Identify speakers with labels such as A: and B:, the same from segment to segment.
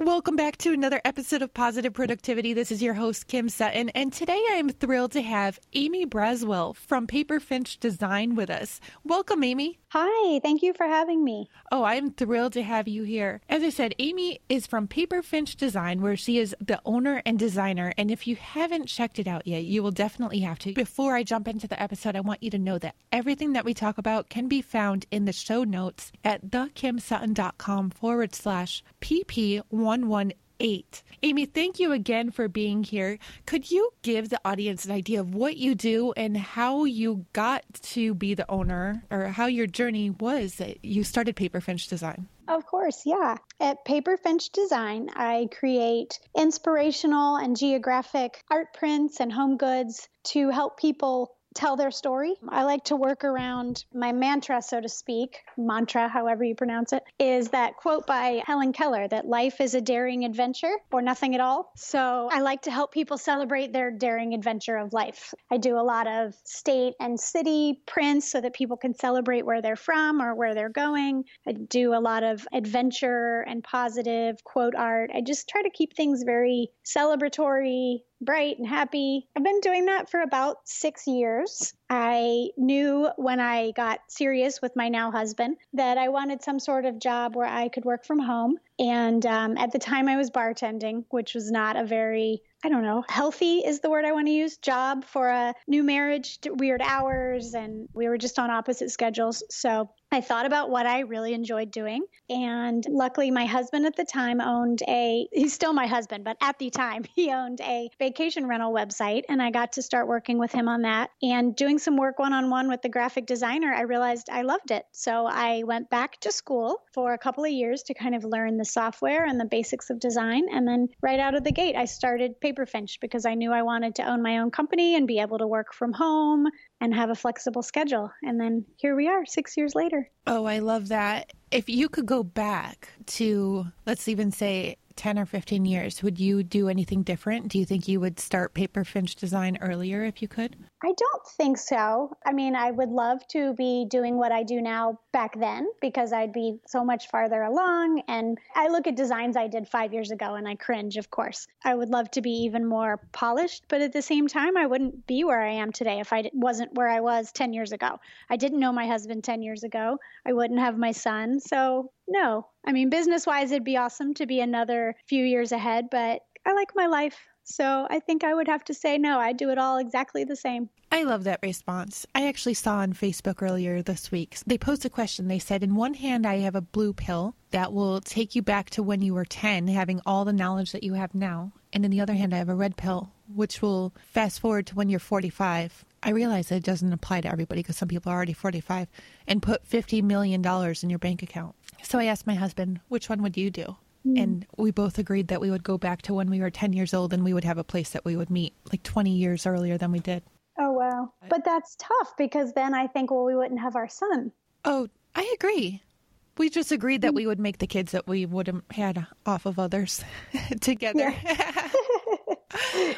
A: Welcome back to another episode of Positive Productivity. This is your host, Kim Sutton, and today I am thrilled to have Amy Braswell from Paper Finch Design with us. Welcome, Amy.
B: Hi, thank you for having me.
A: Oh, I'm thrilled to have you here. As I said, Amy is from Paper Finch Design, where she is the owner and designer. And if you haven't checked it out yet, you will definitely have to. Before I jump into the episode, I want you to know that everything that we talk about can be found in the show notes at thekimsutton.com forward slash pp1. 118. Amy, thank you again for being here. Could you give the audience an idea of what you do and how you got to be the owner or how your journey was that you started Paper Finch Design?
B: Of course, yeah. At Paper Finch Design, I create inspirational and geographic art prints and home goods to help people tell their story. I like to work around my mantra, so to speak, mantra, however you pronounce it, is that quote by Helen Keller that life is a daring adventure or nothing at all. So I like to help people celebrate their daring adventure of life. I do a lot of state and city prints so that people can celebrate where they're from or where they're going. I do a lot of adventure and positive quote art. I just try to keep things very celebratory, bright and happy. I've been doing that for about six years. I knew when I got serious with my now husband that I wanted some sort of job where I could work from home. And um, at the time, I was bartending, which was not a very I don't know, healthy is the word I want to use, job for a new marriage, weird hours, and we were just on opposite schedules. So I thought about what I really enjoyed doing. And luckily, my husband at the time owned a, he's still my husband, but at the time, he owned a vacation rental website. And I got to start working with him on that. And doing some work one on one with the graphic designer, I realized I loved it. So I went back to school for a couple of years to kind of learn the software and the basics of design. And then right out of the gate, I started Paperfinch because I knew I wanted to own my own company and be able to work from home and have a flexible schedule. And then here we are six years later.
A: Oh, I love that. If you could go back to, let's even say, 10 or 15 years, would you do anything different? Do you think you would start paper finch design earlier if you could?
B: I don't think so. I mean, I would love to be doing what I do now back then because I'd be so much farther along. And I look at designs I did five years ago and I cringe, of course. I would love to be even more polished, but at the same time, I wouldn't be where I am today if I wasn't where I was 10 years ago. I didn't know my husband 10 years ago. I wouldn't have my son. So, no. I mean, business wise, it'd be awesome to be another few years ahead, but I like my life. So I think I would have to say no. I'd do it all exactly the same.
A: I love that response. I actually saw on Facebook earlier this week, they posed a question. They said, In one hand, I have a blue pill that will take you back to when you were 10, having all the knowledge that you have now. And in the other hand, I have a red pill, which will fast forward to when you're 45. I realize that it doesn't apply to everybody because some people are already 45 and put $50 million in your bank account. So I asked my husband, which one would you do? Mm. And we both agreed that we would go back to when we were 10 years old and we would have a place that we would meet like 20 years earlier than we did.
B: Oh, wow. But that's tough because then I think, well, we wouldn't have our son.
A: Oh, I agree. We just agreed that we would make the kids that we would have had off of others together. Yeah.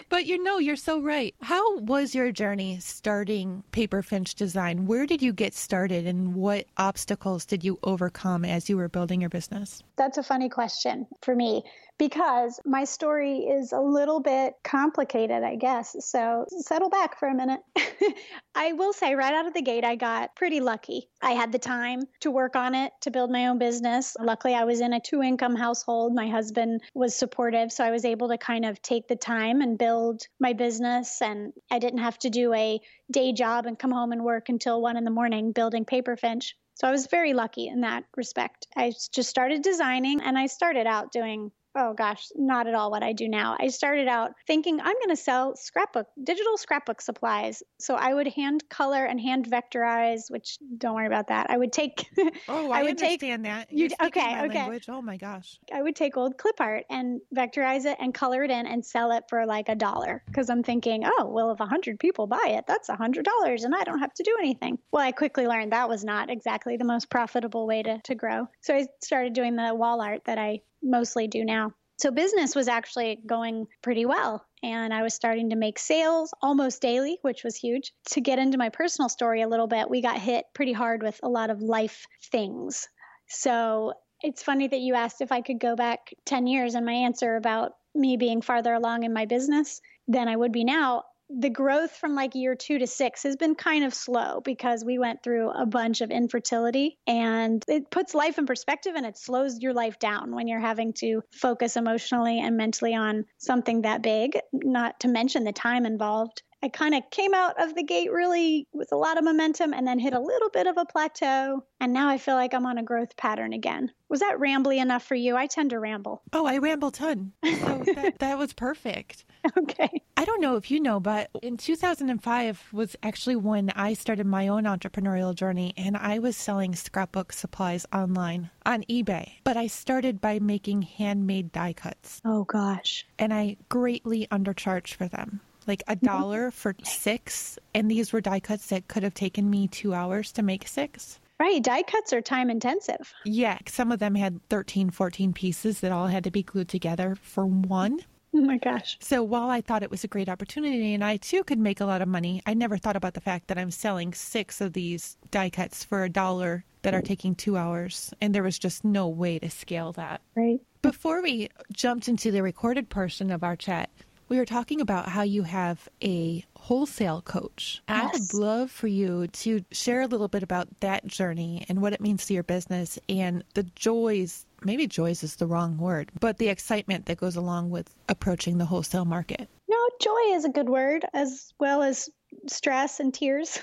A: but you know, you're so right. How was your journey starting Paper Finch Design? Where did you get started and what obstacles did you overcome as you were building your business?
B: That's a funny question for me because my story is a little bit complicated, I guess. So settle back for a minute. I will say, right out of the gate, I got pretty lucky. I had the time to work on it, to build my own business. Luckily, I was in a two income household. My husband was supportive, so I was able to kind of take the time and build my business. And I didn't have to do a day job and come home and work until one in the morning building Paperfinch. So I was very lucky in that respect. I just started designing and I started out doing oh gosh, not at all what I do now. I started out thinking I'm going to sell scrapbook, digital scrapbook supplies. So I would hand color and hand vectorize, which don't worry about that. I would take.
A: Oh, I, I would understand take, that.
B: You okay? okay.
A: Language. Oh my gosh.
B: I would take old clip art and vectorize it and color it in and sell it for like a dollar because I'm thinking, oh well, if a hundred people buy it, that's a hundred dollars, and I don't have to do anything. Well, I quickly learned that was not exactly the most profitable way to to grow. So I started doing the wall art that I mostly do now. So business was actually going pretty well. And I was starting to make sales almost daily, which was huge. To get into my personal story a little bit, we got hit pretty hard with a lot of life things. So it's funny that you asked if I could go back 10 years, and my answer about me being farther along in my business than I would be now the growth from like year two to six has been kind of slow because we went through a bunch of infertility and it puts life in perspective and it slows your life down when you're having to focus emotionally and mentally on something that big, not to mention the time involved. I kind of came out of the gate really with a lot of momentum and then hit a little bit of a plateau. And now I feel like I'm on a growth pattern again. Was that rambly enough for you? I tend to ramble.
A: Oh, I ramble ton. So oh, that, that was perfect.
B: Okay.
A: I don't know if you know, but in 2005 was actually when I started my own entrepreneurial journey and I was selling scrapbook supplies online on eBay. But I started by making handmade die cuts.
B: Oh, gosh.
A: And I greatly undercharged for them like a dollar for six. And these were die cuts that could have taken me two hours to make six.
B: Right. Die cuts are time intensive.
A: Yeah. Some of them had 13, 14 pieces that all had to be glued together for one.
B: Oh my gosh.
A: So while I thought it was a great opportunity and I too could make a lot of money, I never thought about the fact that I'm selling six of these die cuts for a dollar that are taking two hours. And there was just no way to scale that.
B: Right.
A: Before we jumped into the recorded portion of our chat, we were talking about how you have a wholesale coach. Yes. I would love for you to share a little bit about that journey and what it means to your business and the joys maybe joys is the wrong word, but the excitement that goes along with approaching the wholesale market.
B: No, joy is a good word as well as stress and tears.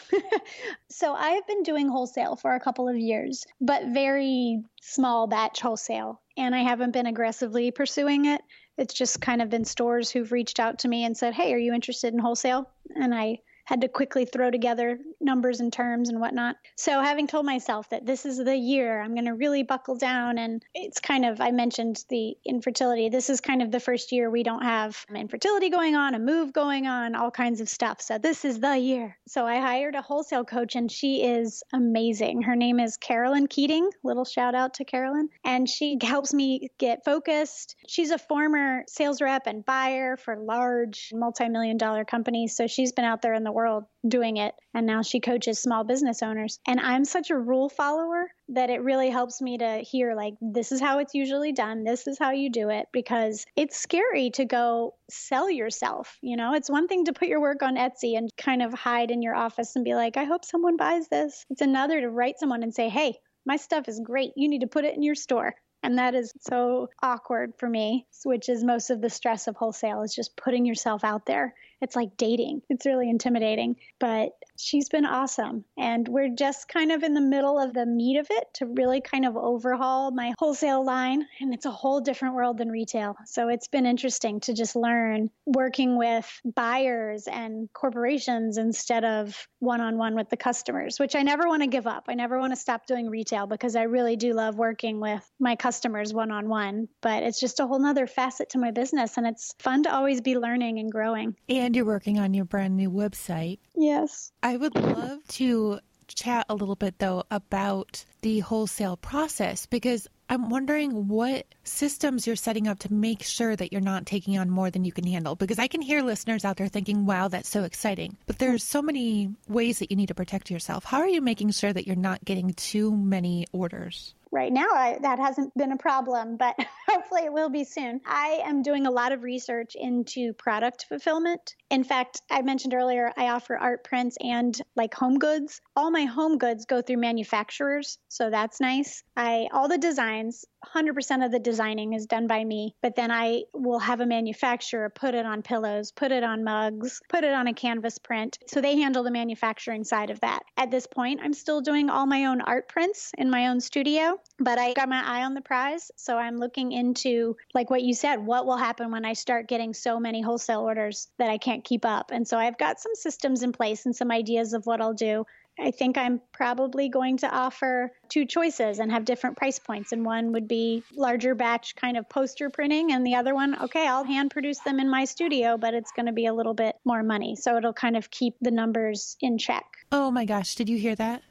B: so I've been doing wholesale for a couple of years, but very small batch wholesale. And I haven't been aggressively pursuing it. It's just kind of been stores who've reached out to me and said, Hey, are you interested in wholesale? And I had to quickly throw together numbers and terms and whatnot. So, having told myself that this is the year I'm going to really buckle down, and it's kind of, I mentioned the infertility. This is kind of the first year we don't have infertility going on, a move going on, all kinds of stuff. So, this is the year. So, I hired a wholesale coach, and she is amazing. Her name is Carolyn Keating. Little shout out to Carolyn. And she helps me get focused. She's a former sales rep and buyer for large multi million dollar companies. So, she's been out there in the world doing it. And now she coaches small business owners. And I'm such a rule follower that it really helps me to hear, like, this is how it's usually done. This is how you do it because it's scary to go sell yourself. You know, it's one thing to put your work on Etsy and kind of hide in your office and be like, I hope someone buys this. It's another to write someone and say, hey, my stuff is great. You need to put it in your store. And that is so awkward for me, which is most of the stress of wholesale is just putting yourself out there it's like dating. It's really intimidating, but she's been awesome. And we're just kind of in the middle of the meat of it to really kind of overhaul my wholesale line. And it's a whole different world than retail. So it's been interesting to just learn working with buyers and corporations instead of one on one with the customers, which I never want to give up. I never want to stop doing retail because I really do love working with my customers one on one. But it's just a whole nother facet to my business. And it's fun to always be learning and growing.
A: And you're working on your brand new website.
B: Yes.
A: I would love to chat a little bit though about the wholesale process because I'm wondering what systems you're setting up to make sure that you're not taking on more than you can handle. Because I can hear listeners out there thinking, wow, that's so exciting. But there's so many ways that you need to protect yourself. How are you making sure that you're not getting too many orders?
B: Right now I, that hasn't been a problem but hopefully it will be soon. I am doing a lot of research into product fulfillment. In fact i mentioned earlier i offer art prints and like home goods. All my home goods go through manufacturers so that's nice. I all the designs 100% of the designing is done by me, but then I will have a manufacturer put it on pillows, put it on mugs, put it on a canvas print. So they handle the manufacturing side of that. At this point, I'm still doing all my own art prints in my own studio, but I got my eye on the prize. So I'm looking into, like what you said, what will happen when I start getting so many wholesale orders that I can't keep up. And so I've got some systems in place and some ideas of what I'll do. I think I'm probably going to offer two choices and have different price points. And one would be larger batch kind of poster printing, and the other one, okay, I'll hand produce them in my studio, but it's going to be a little bit more money. So it'll kind of keep the numbers in check.
A: Oh my gosh, did you hear that?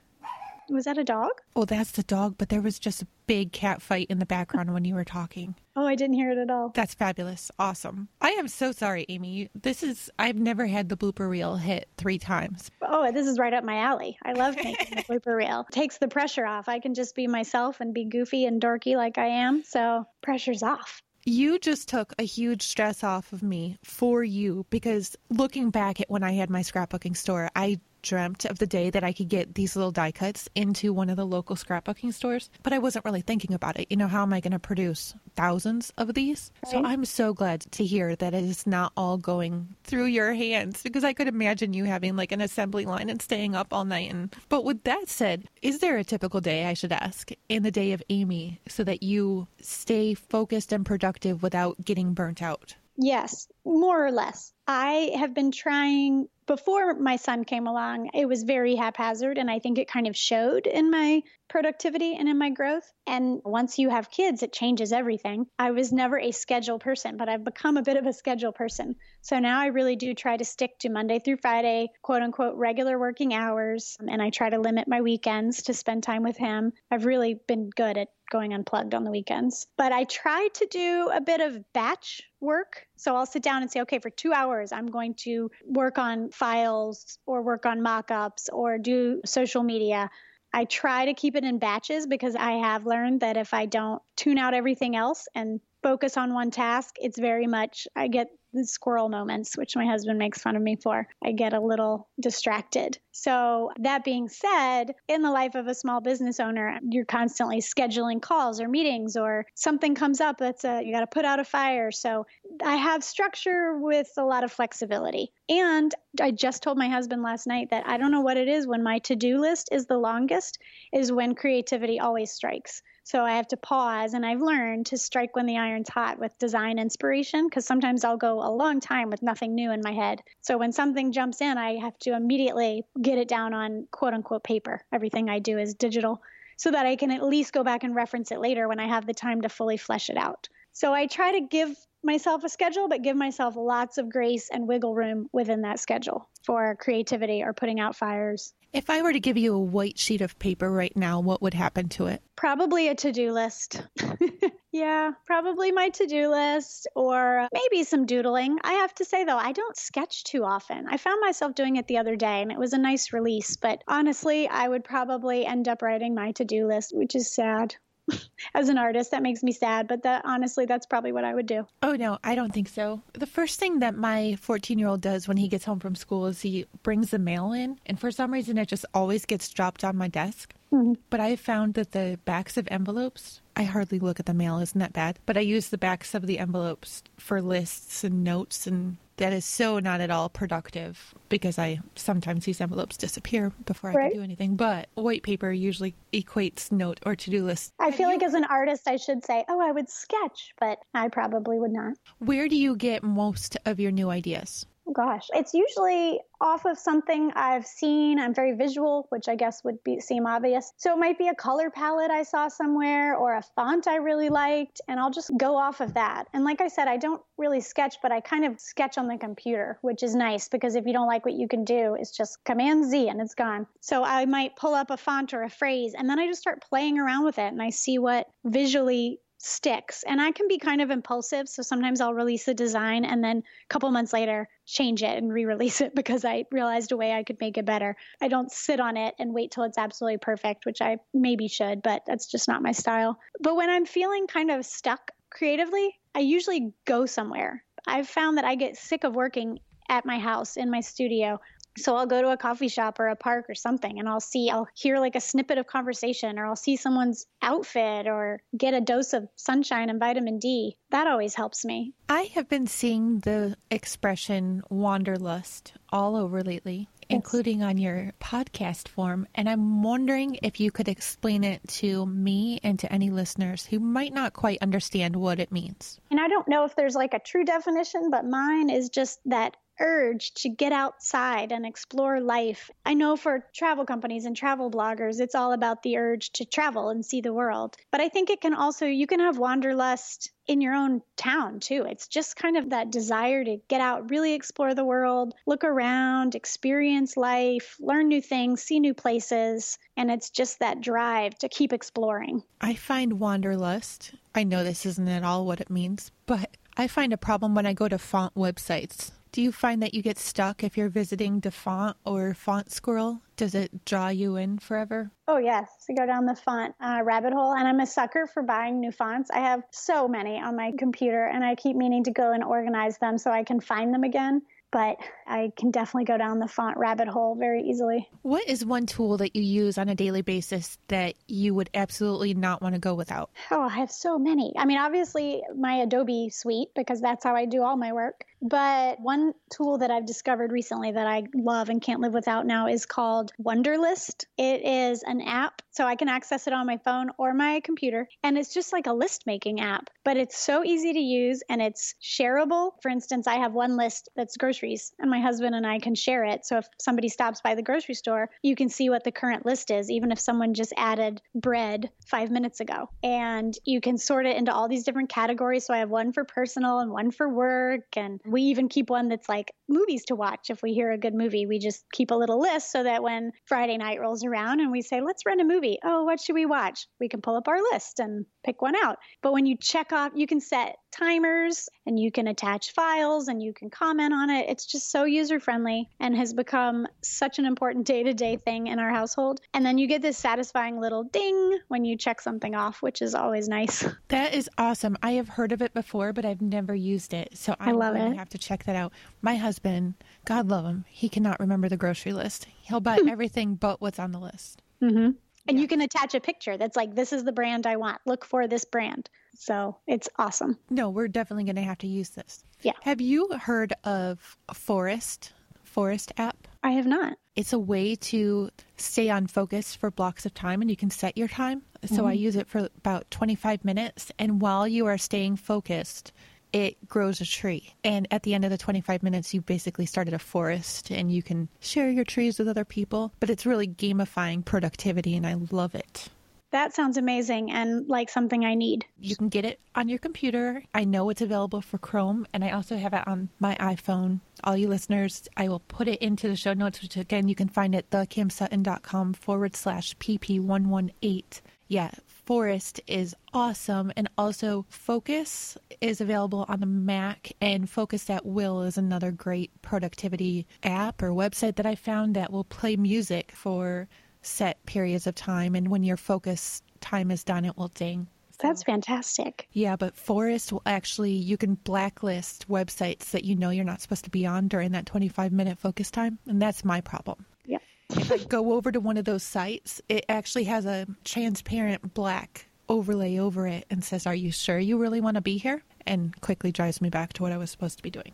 B: Was that a dog?
A: Oh, that's the dog, but there was just a big cat fight in the background when you were talking.
B: Oh, I didn't hear it at all.
A: That's fabulous. Awesome. I am so sorry, Amy. This is, I've never had the blooper reel hit three times.
B: Oh, this is right up my alley. I love making the blooper reel. It takes the pressure off. I can just be myself and be goofy and dorky like I am. So pressure's off.
A: You just took a huge stress off of me for you because looking back at when I had my scrapbooking store, I dreamt of the day that I could get these little die cuts into one of the local scrapbooking stores, but I wasn't really thinking about it. You know, how am I going to produce thousands of these? Right. So I'm so glad to hear that it is not all going through your hands because I could imagine you having like an assembly line and staying up all night. And but with that said, is there a typical day I should ask in the day of Amy so that you stay focused and productive without getting burnt out?
B: Yes, more or less. I have been trying before my son came along, it was very haphazard. And I think it kind of showed in my productivity and in my growth. And once you have kids, it changes everything. I was never a schedule person, but I've become a bit of a schedule person. So now I really do try to stick to Monday through Friday, quote unquote, regular working hours. And I try to limit my weekends to spend time with him. I've really been good at going unplugged on the weekends. But I try to do a bit of batch work. So I'll sit down and say, okay, for two hours, I'm going to work on files or work on mock ups or do social media. I try to keep it in batches because I have learned that if I don't tune out everything else and focus on one task, it's very much, I get the squirrel moments, which my husband makes fun of me for. I get a little distracted. So, that being said, in the life of a small business owner, you're constantly scheduling calls or meetings, or something comes up that's a, you got to put out a fire. So, I have structure with a lot of flexibility. And I just told my husband last night that I don't know what it is when my to do list is the longest, is when creativity always strikes. So I have to pause, and I've learned to strike when the iron's hot with design inspiration because sometimes I'll go a long time with nothing new in my head. So when something jumps in, I have to immediately get it down on quote unquote paper. Everything I do is digital so that I can at least go back and reference it later when I have the time to fully flesh it out. So I try to give myself a schedule, but give myself lots of grace and wiggle room within that schedule for creativity or putting out fires.
A: If I were to give you a white sheet of paper right now, what would happen to it?
B: Probably a to do list. yeah, probably my to do list or maybe some doodling. I have to say, though, I don't sketch too often. I found myself doing it the other day and it was a nice release, but honestly, I would probably end up writing my to do list, which is sad. as an artist that makes me sad but that honestly that's probably what i would do
A: oh no i don't think so the first thing that my 14 year old does when he gets home from school is he brings the mail in and for some reason it just always gets dropped on my desk mm-hmm. but i found that the backs of envelopes I hardly look at the mail, isn't that bad? But I use the backs of the envelopes for lists and notes and that is so not at all productive because I sometimes these envelopes disappear before I right. can do anything. But white paper usually equates note or to do list.
B: I feel like as an artist, I should say, oh, I would sketch, but I probably would not.
A: Where do you get most of your new ideas?
B: Oh, gosh, it's usually off of something I've seen. I'm very visual, which I guess would be seem obvious. So it might be a color palette I saw somewhere or a font I really liked, and I'll just go off of that. And like I said, I don't really sketch, but I kind of sketch on the computer, which is nice because if you don't like what you can do, it's just Command Z and it's gone. So I might pull up a font or a phrase, and then I just start playing around with it, and I see what visually sticks. And I can be kind of impulsive. So sometimes I'll release a design and then a couple months later change it and re release it because I realized a way I could make it better. I don't sit on it and wait till it's absolutely perfect, which I maybe should, but that's just not my style. But when I'm feeling kind of stuck creatively, I usually go somewhere. I've found that I get sick of working at my house in my studio So I'll go to a coffee shop or a park or something and I'll see, I'll hear like a snippet of conversation or I'll see someone's outfit or get a dose of sunshine and vitamin D. That always helps me.
A: I have been seeing the expression wanderlust all over lately, yes. including on your podcast form. And I'm wondering if you could explain it to me and to any listeners who might not quite understand what it means.
B: And I don't know if there's like a true definition, but mine is just that urge to get outside and explore life. I know for travel companies and travel bloggers, it's all about the urge to travel and see the world. But I think it can also, you can have wanderlust in your own town too. It's just kind of that desire to get out, really explore the world, look around, experience life, learn new things, see new places. And it's just that drive to keep exploring.
A: I find wanderlust, I know this isn't at all what it means, but I find a problem when I go to font websites do you find that you get stuck if you're visiting DaFont or Font Squirrel? Does it draw you in forever?
B: Oh, yes. To go down the font uh, rabbit hole. And I'm a sucker for buying new fonts. I have so many on my computer, and I keep meaning to go and organize them so I can find them again but I can definitely go down the font rabbit hole very easily.
A: What is one tool that you use on a daily basis that you would absolutely not want to go without?
B: Oh, I have so many. I mean, obviously, my Adobe suite, because that's how I do all my work. But one tool that I've discovered recently that I love and can't live without now is called Wunderlist. It is an app, so I can access it on my phone or my computer. And it's just like a list making app, but it's so easy to use and it's shareable. For instance, I have one list that's groceries, and my husband and I can share it. So if somebody stops by the grocery store, you can see what the current list is, even if someone just added bread five minutes ago. And you can sort it into all these different categories. So I have one for personal and one for work and we even keep one that's like movies to watch. If we hear a good movie, we just keep a little list so that when Friday night rolls around and we say, let's rent a movie, oh, what should we watch? We can pull up our list and pick one out. But when you check off, you can set timers and you can attach files and you can comment on it. It's just so user friendly and has become such an important day to day thing in our household. And then you get this satisfying little ding when you check something off, which is always nice.
A: That is awesome. I have heard of it before, but I've never used it. So I'm
B: I love
A: going
B: it.
A: to have to check that out. My husband, God love him, he cannot remember the grocery list. He'll buy everything but what's on the list.
B: Mm-hmm. And yeah. you can attach a picture that's like, this is the brand I want. Look for this brand. So it's awesome.
A: No, we're definitely going to have to use this.
B: Yeah.
A: Have you heard of Forest? Forest app?
B: I have not.
A: It's a way to stay on focus for blocks of time and you can set your time. So mm-hmm. I use it for about 25 minutes. And while you are staying focused, it grows a tree. And at the end of the 25 minutes, you basically started a forest and you can share your trees with other people. But it's really gamifying productivity and I love it.
B: That sounds amazing and like something I need.
A: You can get it on your computer. I know it's available for Chrome, and I also have it on my iPhone. All you listeners, I will put it into the show notes, which again, you can find at thekimsutton.com forward slash pp118. Yeah, Forest is awesome. And also, Focus is available on the Mac, and Focus at Will is another great productivity app or website that I found that will play music for set periods of time. And when your focus time is done, it will ding.
B: That's fantastic.
A: Yeah, but Forest will actually, you can blacklist websites that you know you're not supposed to be on during that 25 minute focus time. And that's my problem.
B: Yeah.
A: if I go over to one of those sites, it actually has a transparent black overlay over it and says, Are you sure you really want to be here? And quickly drives me back to what I was supposed to be doing.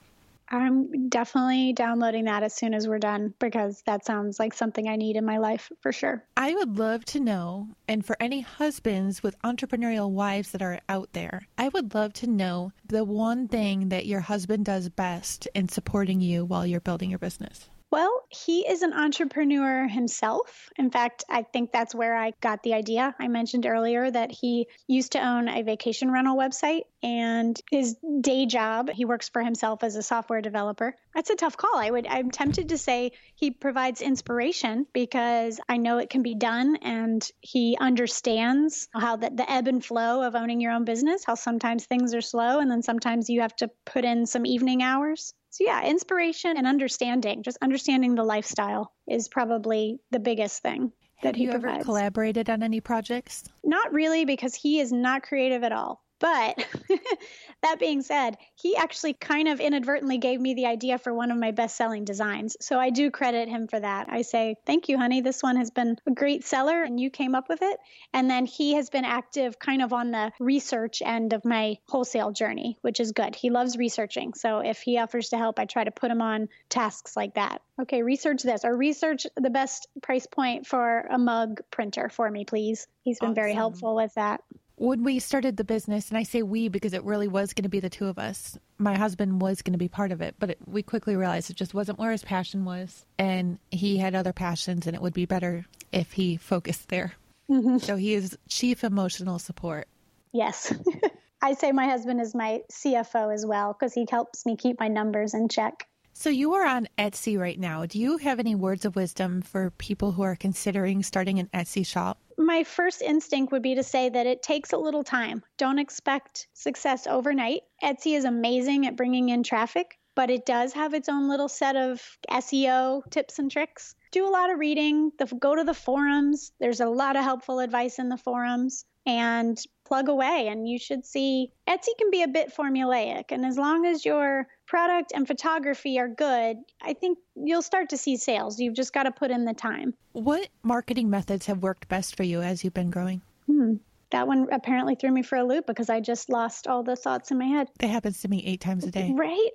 B: I'm definitely downloading that as soon as we're done because that sounds like something I need in my life for sure.
A: I would love to know, and for any husbands with entrepreneurial wives that are out there, I would love to know the one thing that your husband does best in supporting you while you're building your business.
B: Well, he is an entrepreneur himself. In fact, I think that's where I got the idea. I mentioned earlier that he used to own a vacation rental website and his day job, he works for himself as a software developer. That's a tough call. I would I'm tempted to say he provides inspiration because I know it can be done and he understands how the, the ebb and flow of owning your own business, how sometimes things are slow and then sometimes you have to put in some evening hours. So, yeah, inspiration and understanding, just understanding the lifestyle is probably the biggest thing that
A: Have
B: he
A: you
B: provides.
A: ever collaborated on any projects?
B: Not really, because he is not creative at all. But that being said, he actually kind of inadvertently gave me the idea for one of my best selling designs. So I do credit him for that. I say, Thank you, honey. This one has been a great seller and you came up with it. And then he has been active kind of on the research end of my wholesale journey, which is good. He loves researching. So if he offers to help, I try to put him on tasks like that. Okay, research this or research the best price point for a mug printer for me, please. He's been awesome. very helpful with that
A: when we started the business, and I say we because it really was going to be the two of us, my husband was going to be part of it, but it, we quickly realized it just wasn't where his passion was. And he had other passions, and it would be better if he focused there. Mm-hmm. So he is chief emotional support.
B: Yes. I say my husband is my CFO as well because he helps me keep my numbers in check.
A: So you are on Etsy right now. Do you have any words of wisdom for people who are considering starting an Etsy shop?
B: My first instinct would be to say that it takes a little time. Don't expect success overnight. Etsy is amazing at bringing in traffic, but it does have its own little set of SEO tips and tricks. Do a lot of reading, go to the forums. There's a lot of helpful advice in the forums and plug away and you should see Etsy can be a bit formulaic and as long as your product and photography are good, I think you'll start to see sales. You've just got to put in the time.
A: What marketing methods have worked best for you as you've been growing?
B: Hmm. That one apparently threw me for a loop because I just lost all the thoughts in my head.
A: That happens to me eight times a day.
B: Right?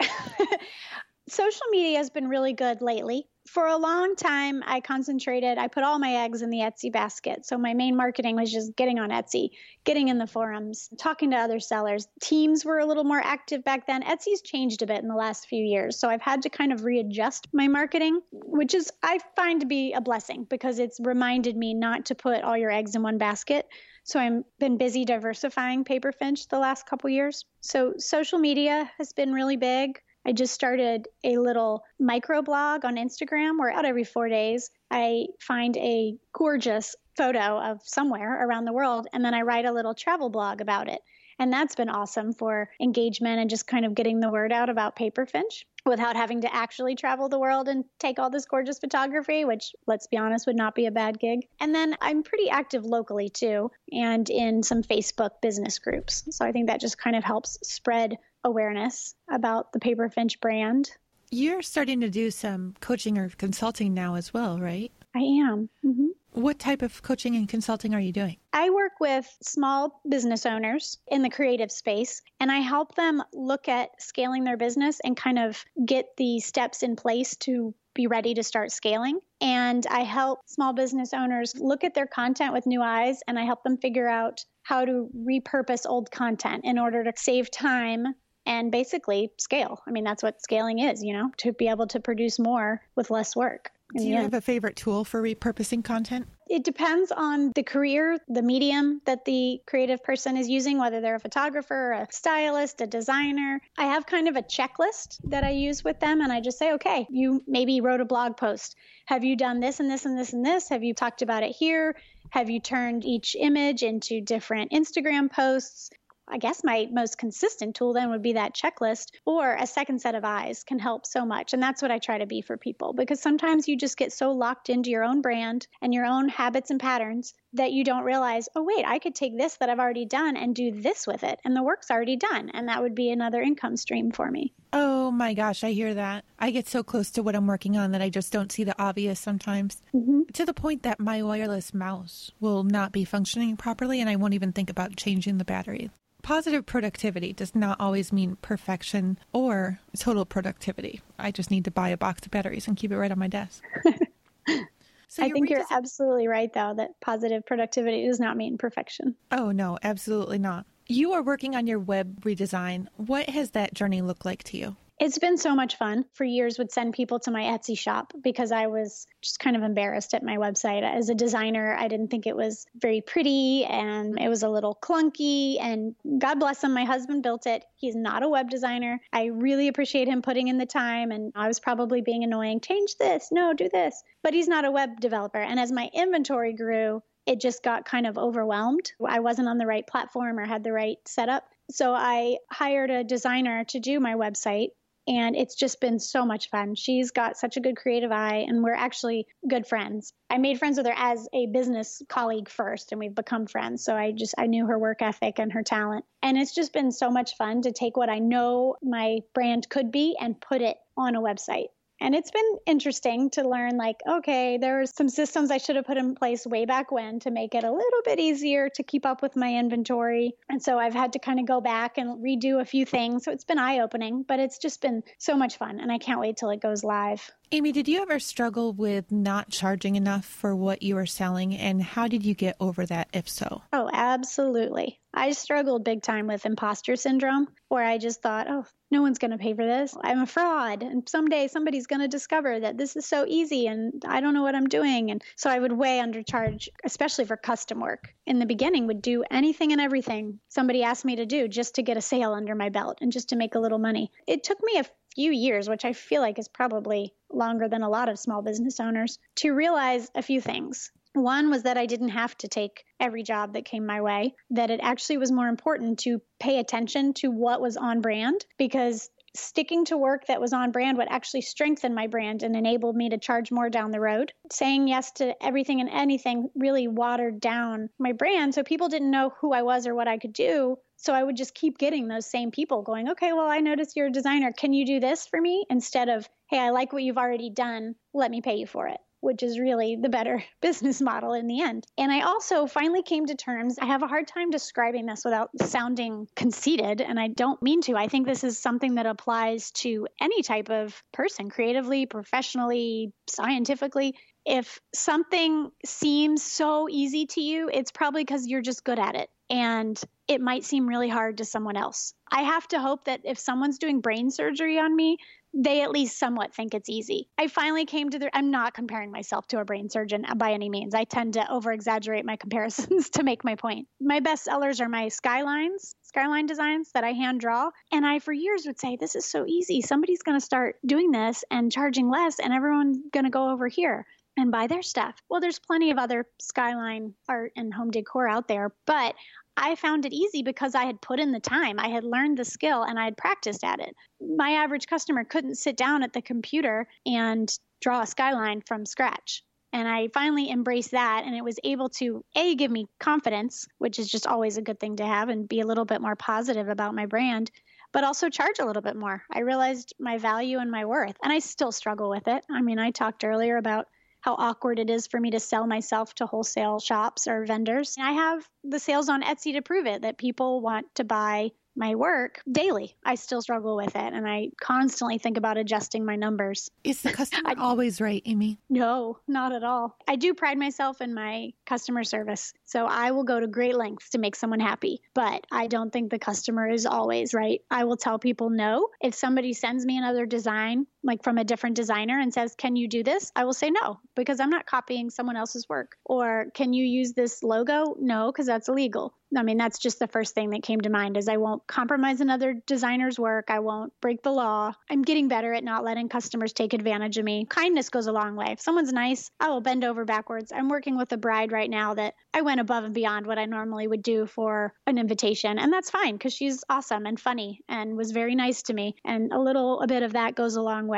B: Social media has been really good lately for a long time, I concentrated, I put all my eggs in the Etsy basket. So my main marketing was just getting on Etsy, getting in the forums, talking to other sellers. Teams were a little more active back then. Etsy's changed a bit in the last few years. So I've had to kind of readjust my marketing, which is, I find to be a blessing because it's reminded me not to put all your eggs in one basket. So I've been busy diversifying Paperfinch the last couple years. So social media has been really big. I just started a little microblog on Instagram where out every four days I find a gorgeous photo of somewhere around the world and then I write a little travel blog about it. And that's been awesome for engagement and just kind of getting the word out about Paperfinch without having to actually travel the world and take all this gorgeous photography, which, let's be honest, would not be a bad gig. And then I'm pretty active locally too, and in some Facebook business groups. So I think that just kind of helps spread awareness about the Paperfinch brand.
A: You're starting to do some coaching or consulting now as well, right?
B: I am. Mm-hmm.
A: What type of coaching and consulting are you doing?
B: I work with small business owners in the creative space, and I help them look at scaling their business and kind of get the steps in place to be ready to start scaling. And I help small business owners look at their content with new eyes, and I help them figure out how to repurpose old content in order to save time and basically scale. I mean, that's what scaling is, you know, to be able to produce more with less work.
A: Do you have a favorite tool for repurposing content?
B: It depends on the career, the medium that the creative person is using, whether they're a photographer, a stylist, a designer. I have kind of a checklist that I use with them, and I just say, okay, you maybe wrote a blog post. Have you done this and this and this and this? Have you talked about it here? Have you turned each image into different Instagram posts? I guess my most consistent tool then would be that checklist or a second set of eyes can help so much. And that's what I try to be for people because sometimes you just get so locked into your own brand and your own habits and patterns that you don't realize, oh, wait, I could take this that I've already done and do this with it. And the work's already done. And that would be another income stream for me.
A: Oh my gosh, I hear that. I get so close to what I'm working on that I just don't see the obvious sometimes. Mm-hmm. To the point that my wireless mouse will not be functioning properly and I won't even think about changing the battery positive productivity does not always mean perfection or total productivity. I just need to buy a box of batteries and keep it right on my desk.
B: So I think you're absolutely right, though, that positive productivity does not mean perfection.
A: Oh, no, absolutely not. You are working on your web redesign. What has that journey looked like to you?
B: It's been so much fun. For years would send people to my Etsy shop because I was just kind of embarrassed at my website. As a designer, I didn't think it was very pretty and it was a little clunky and God bless him, my husband built it. He's not a web designer. I really appreciate him putting in the time and I was probably being annoying. Change this. No, do this. But he's not a web developer. And as my inventory grew, it just got kind of overwhelmed. I wasn't on the right platform or had the right setup. So I hired a designer to do my website And it's just been so much fun. She's got such a good creative eye, and we're actually good friends. I made friends with her as a business colleague first, and we've become friends. So I just, I knew her work ethic and her talent. And it's just been so much fun to take what I know my brand could be and put it on a website. And it's been interesting to learn like, okay, there are some systems I should have put in place way back when to make it a little bit easier to keep up with my inventory. And so I've had to kind of go back and redo a few things. So it's been eye opening, but it's just been so much fun. And I can't wait till it goes live.
A: Amy, did you ever struggle with not charging enough for what you were selling? And how did you get over that, if so?
B: Oh, absolutely. I struggled big time with imposter syndrome, where I just thought, oh, no one's going to pay for this. I'm a fraud. And someday somebody's going to discover that this is so easy and I don't know what I'm doing. And so I would way undercharge, especially for custom work. In the beginning, would do anything and everything somebody asked me to do just to get a sale under my belt and just to make a little money. It took me a few years, which I feel like is probably longer than a lot of small business owners, to realize a few things. One was that I didn't have to take every job that came my way, that it actually was more important to pay attention to what was on brand because sticking to work that was on brand would actually strengthen my brand and enable me to charge more down the road. Saying yes to everything and anything really watered down my brand so people didn't know who I was or what I could do. So I would just keep getting those same people going, okay, well, I noticed you're a designer. Can you do this for me? Instead of, hey, I like what you've already done. Let me pay you for it which is really the better business model in the end. And I also finally came to terms. I have a hard time describing this without sounding conceited, and I don't mean to. I think this is something that applies to any type of person, creatively, professionally, scientifically. If something seems so easy to you, it's probably because you're just good at it. And it might seem really hard to someone else. I have to hope that if someone's doing brain surgery on me, they at least somewhat think it's easy. I finally came to the I'm not comparing myself to a brain surgeon by any means. I tend to over exaggerate my comparisons to make my point. My best sellers are my skylines, skyline designs that I hand draw. And I for years would say, This is so easy. Somebody's gonna start doing this and charging less and everyone's gonna go over here and buy their stuff. Well, there's plenty of other skyline art and home decor out there, but I found it easy because I had put in the time. I had learned the skill and I had practiced at it. My average customer couldn't sit down at the computer and draw a skyline from scratch. And I finally embraced that, and it was able to A, give me confidence, which is just always a good thing to have, and be a little bit more positive about my brand, but also charge a little bit more. I realized my value and my worth, and I still struggle with it. I mean, I talked earlier about how awkward it is for me to sell myself to wholesale shops or vendors. I have the sales on Etsy to prove it that people want to buy my work daily. I still struggle with it and I constantly think about adjusting my numbers.
A: Is the customer I, always right, Amy?
B: No, not at all. I do pride myself in my customer service. So I will go to great lengths to make someone happy, but I don't think the customer is always right. I will tell people no. If somebody sends me another design, like from a different designer, and says, Can you do this? I will say no, because I'm not copying someone else's work. Or can you use this logo? No, because that's illegal. I mean, that's just the first thing that came to mind is I won't compromise another designer's work. I won't break the law. I'm getting better at not letting customers take advantage of me. Kindness goes a long way. If someone's nice, I will bend over backwards. I'm working with a bride right now that I went above and beyond what I normally would do for an invitation. And that's fine because she's awesome and funny and was very nice to me. And a little a bit of that goes a long way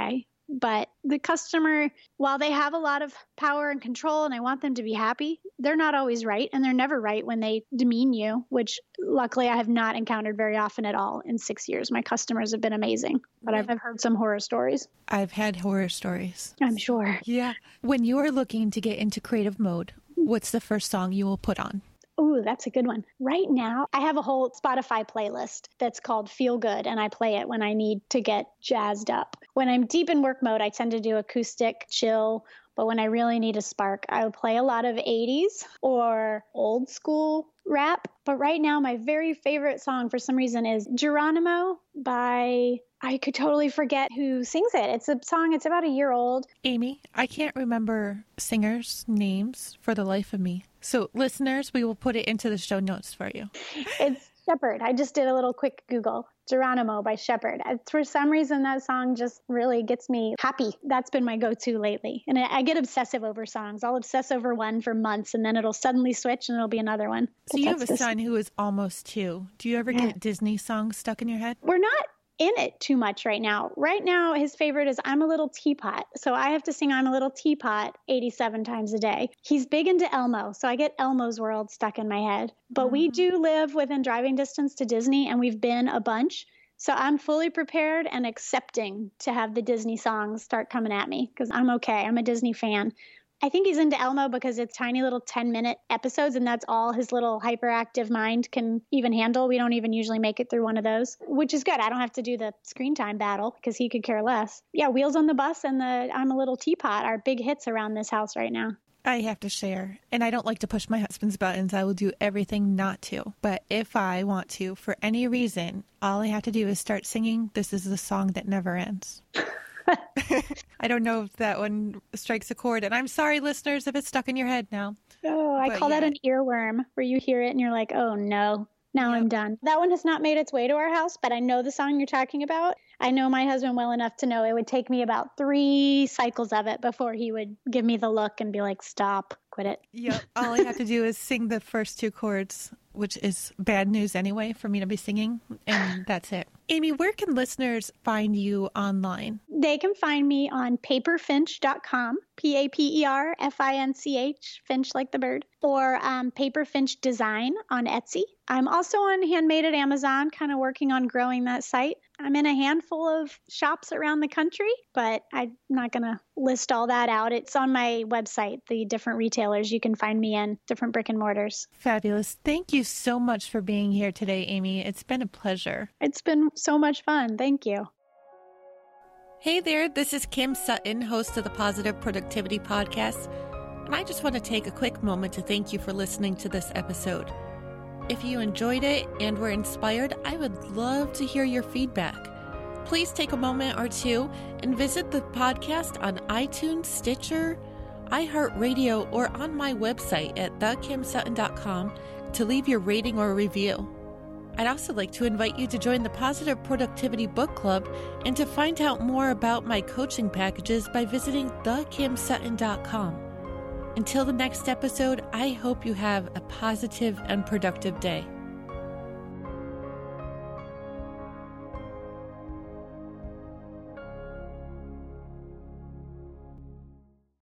B: but the customer while they have a lot of power and control and i want them to be happy they're not always right and they're never right when they demean you which luckily i have not encountered very often at all in six years. My customers have been amazing but i've, I've heard some horror stories.
A: I've had horror stories.
B: I'm sure.
A: Yeah. When you are looking to get into creative mode what's the first song you will put on
B: Ooh, that's a good one. Right now, I have a whole Spotify playlist that's called Feel Good, and I play it when I need to get jazzed up. When I'm deep in work mode, I tend to do acoustic, chill, but when I really need a spark, I would play a lot of 80s or old school rap. But right now, my very favorite song for some reason is Geronimo by I could totally forget who sings it. It's a song, it's about a year old.
A: Amy, I can't remember singers' names for the life of me. So, listeners, we will put it into the show notes for you.
B: It's Sheppard. I just did a little quick Google. Geronimo by Sheppard. For some reason, that song just really gets me happy. That's been my go to lately. And I get obsessive over songs. I'll obsess over one for months and then it'll suddenly switch and it'll be another one.
A: So, but you have a son who is almost two. Do you ever yeah. get Disney songs stuck in your head?
B: We're not in it too much right now. Right now, his favorite is I'm a Little Teapot. So I have to sing I'm a Little Teapot 87 times a day. He's big into Elmo. So I get Elmo's World stuck in my head. But mm-hmm. we do live within driving distance to Disney and we've been a bunch. So I'm fully prepared and accepting to have the Disney songs start coming at me because I'm okay. I'm a Disney fan. I think he's into Elmo because it's tiny little 10 minute episodes, and that's all his little hyperactive mind can even handle. We don't even usually make it through one of those, which is good. I don't have to do the screen time battle because he could care less. Yeah, Wheels on the Bus and the I'm a Little Teapot are big hits around this house right now.
A: I have to share, and I don't like to push my husband's buttons. I will do everything not to. But if I want to, for any reason, all I have to do is start singing This is the song that never ends. I don't know if that one strikes a chord. And I'm sorry, listeners, if it's stuck in your head now.
B: Oh, I but call yeah. that an earworm where you hear it and you're like, oh no, now yep. I'm done. That one has not made its way to our house, but I know the song you're talking about. I know my husband well enough to know it would take me about three cycles of it before he would give me the look and be like, stop, quit it.
A: Yep. All I have to do is sing the first two chords, which is bad news anyway for me to be singing, and that's it. Amy, where can listeners find you online?
B: They can find me on paperfinch.com, P A P E R F I N C H, Finch like the bird, or um, Paperfinch Design on Etsy. I'm also on Handmade at Amazon, kind of working on growing that site. I'm in a handful of shops around the country, but I'm not going to list all that out. It's on my website, the different retailers you can find me in, different brick and mortars.
A: Fabulous. Thank you so much for being here today, Amy. It's been a pleasure.
B: It's been so much fun. Thank you.
A: Hey there, this is Kim Sutton, host of the Positive Productivity Podcast. And I just want to take a quick moment to thank you for listening to this episode. If you enjoyed it and were inspired, I would love to hear your feedback. Please take a moment or two and visit the podcast on iTunes, Stitcher, iHeartRadio, or on my website at thekimsutton.com to leave your rating or review. I'd also like to invite you to join the Positive Productivity Book Club and to find out more about my coaching packages by visiting thekimsutton.com. Until the next episode, I hope you have a positive and productive day.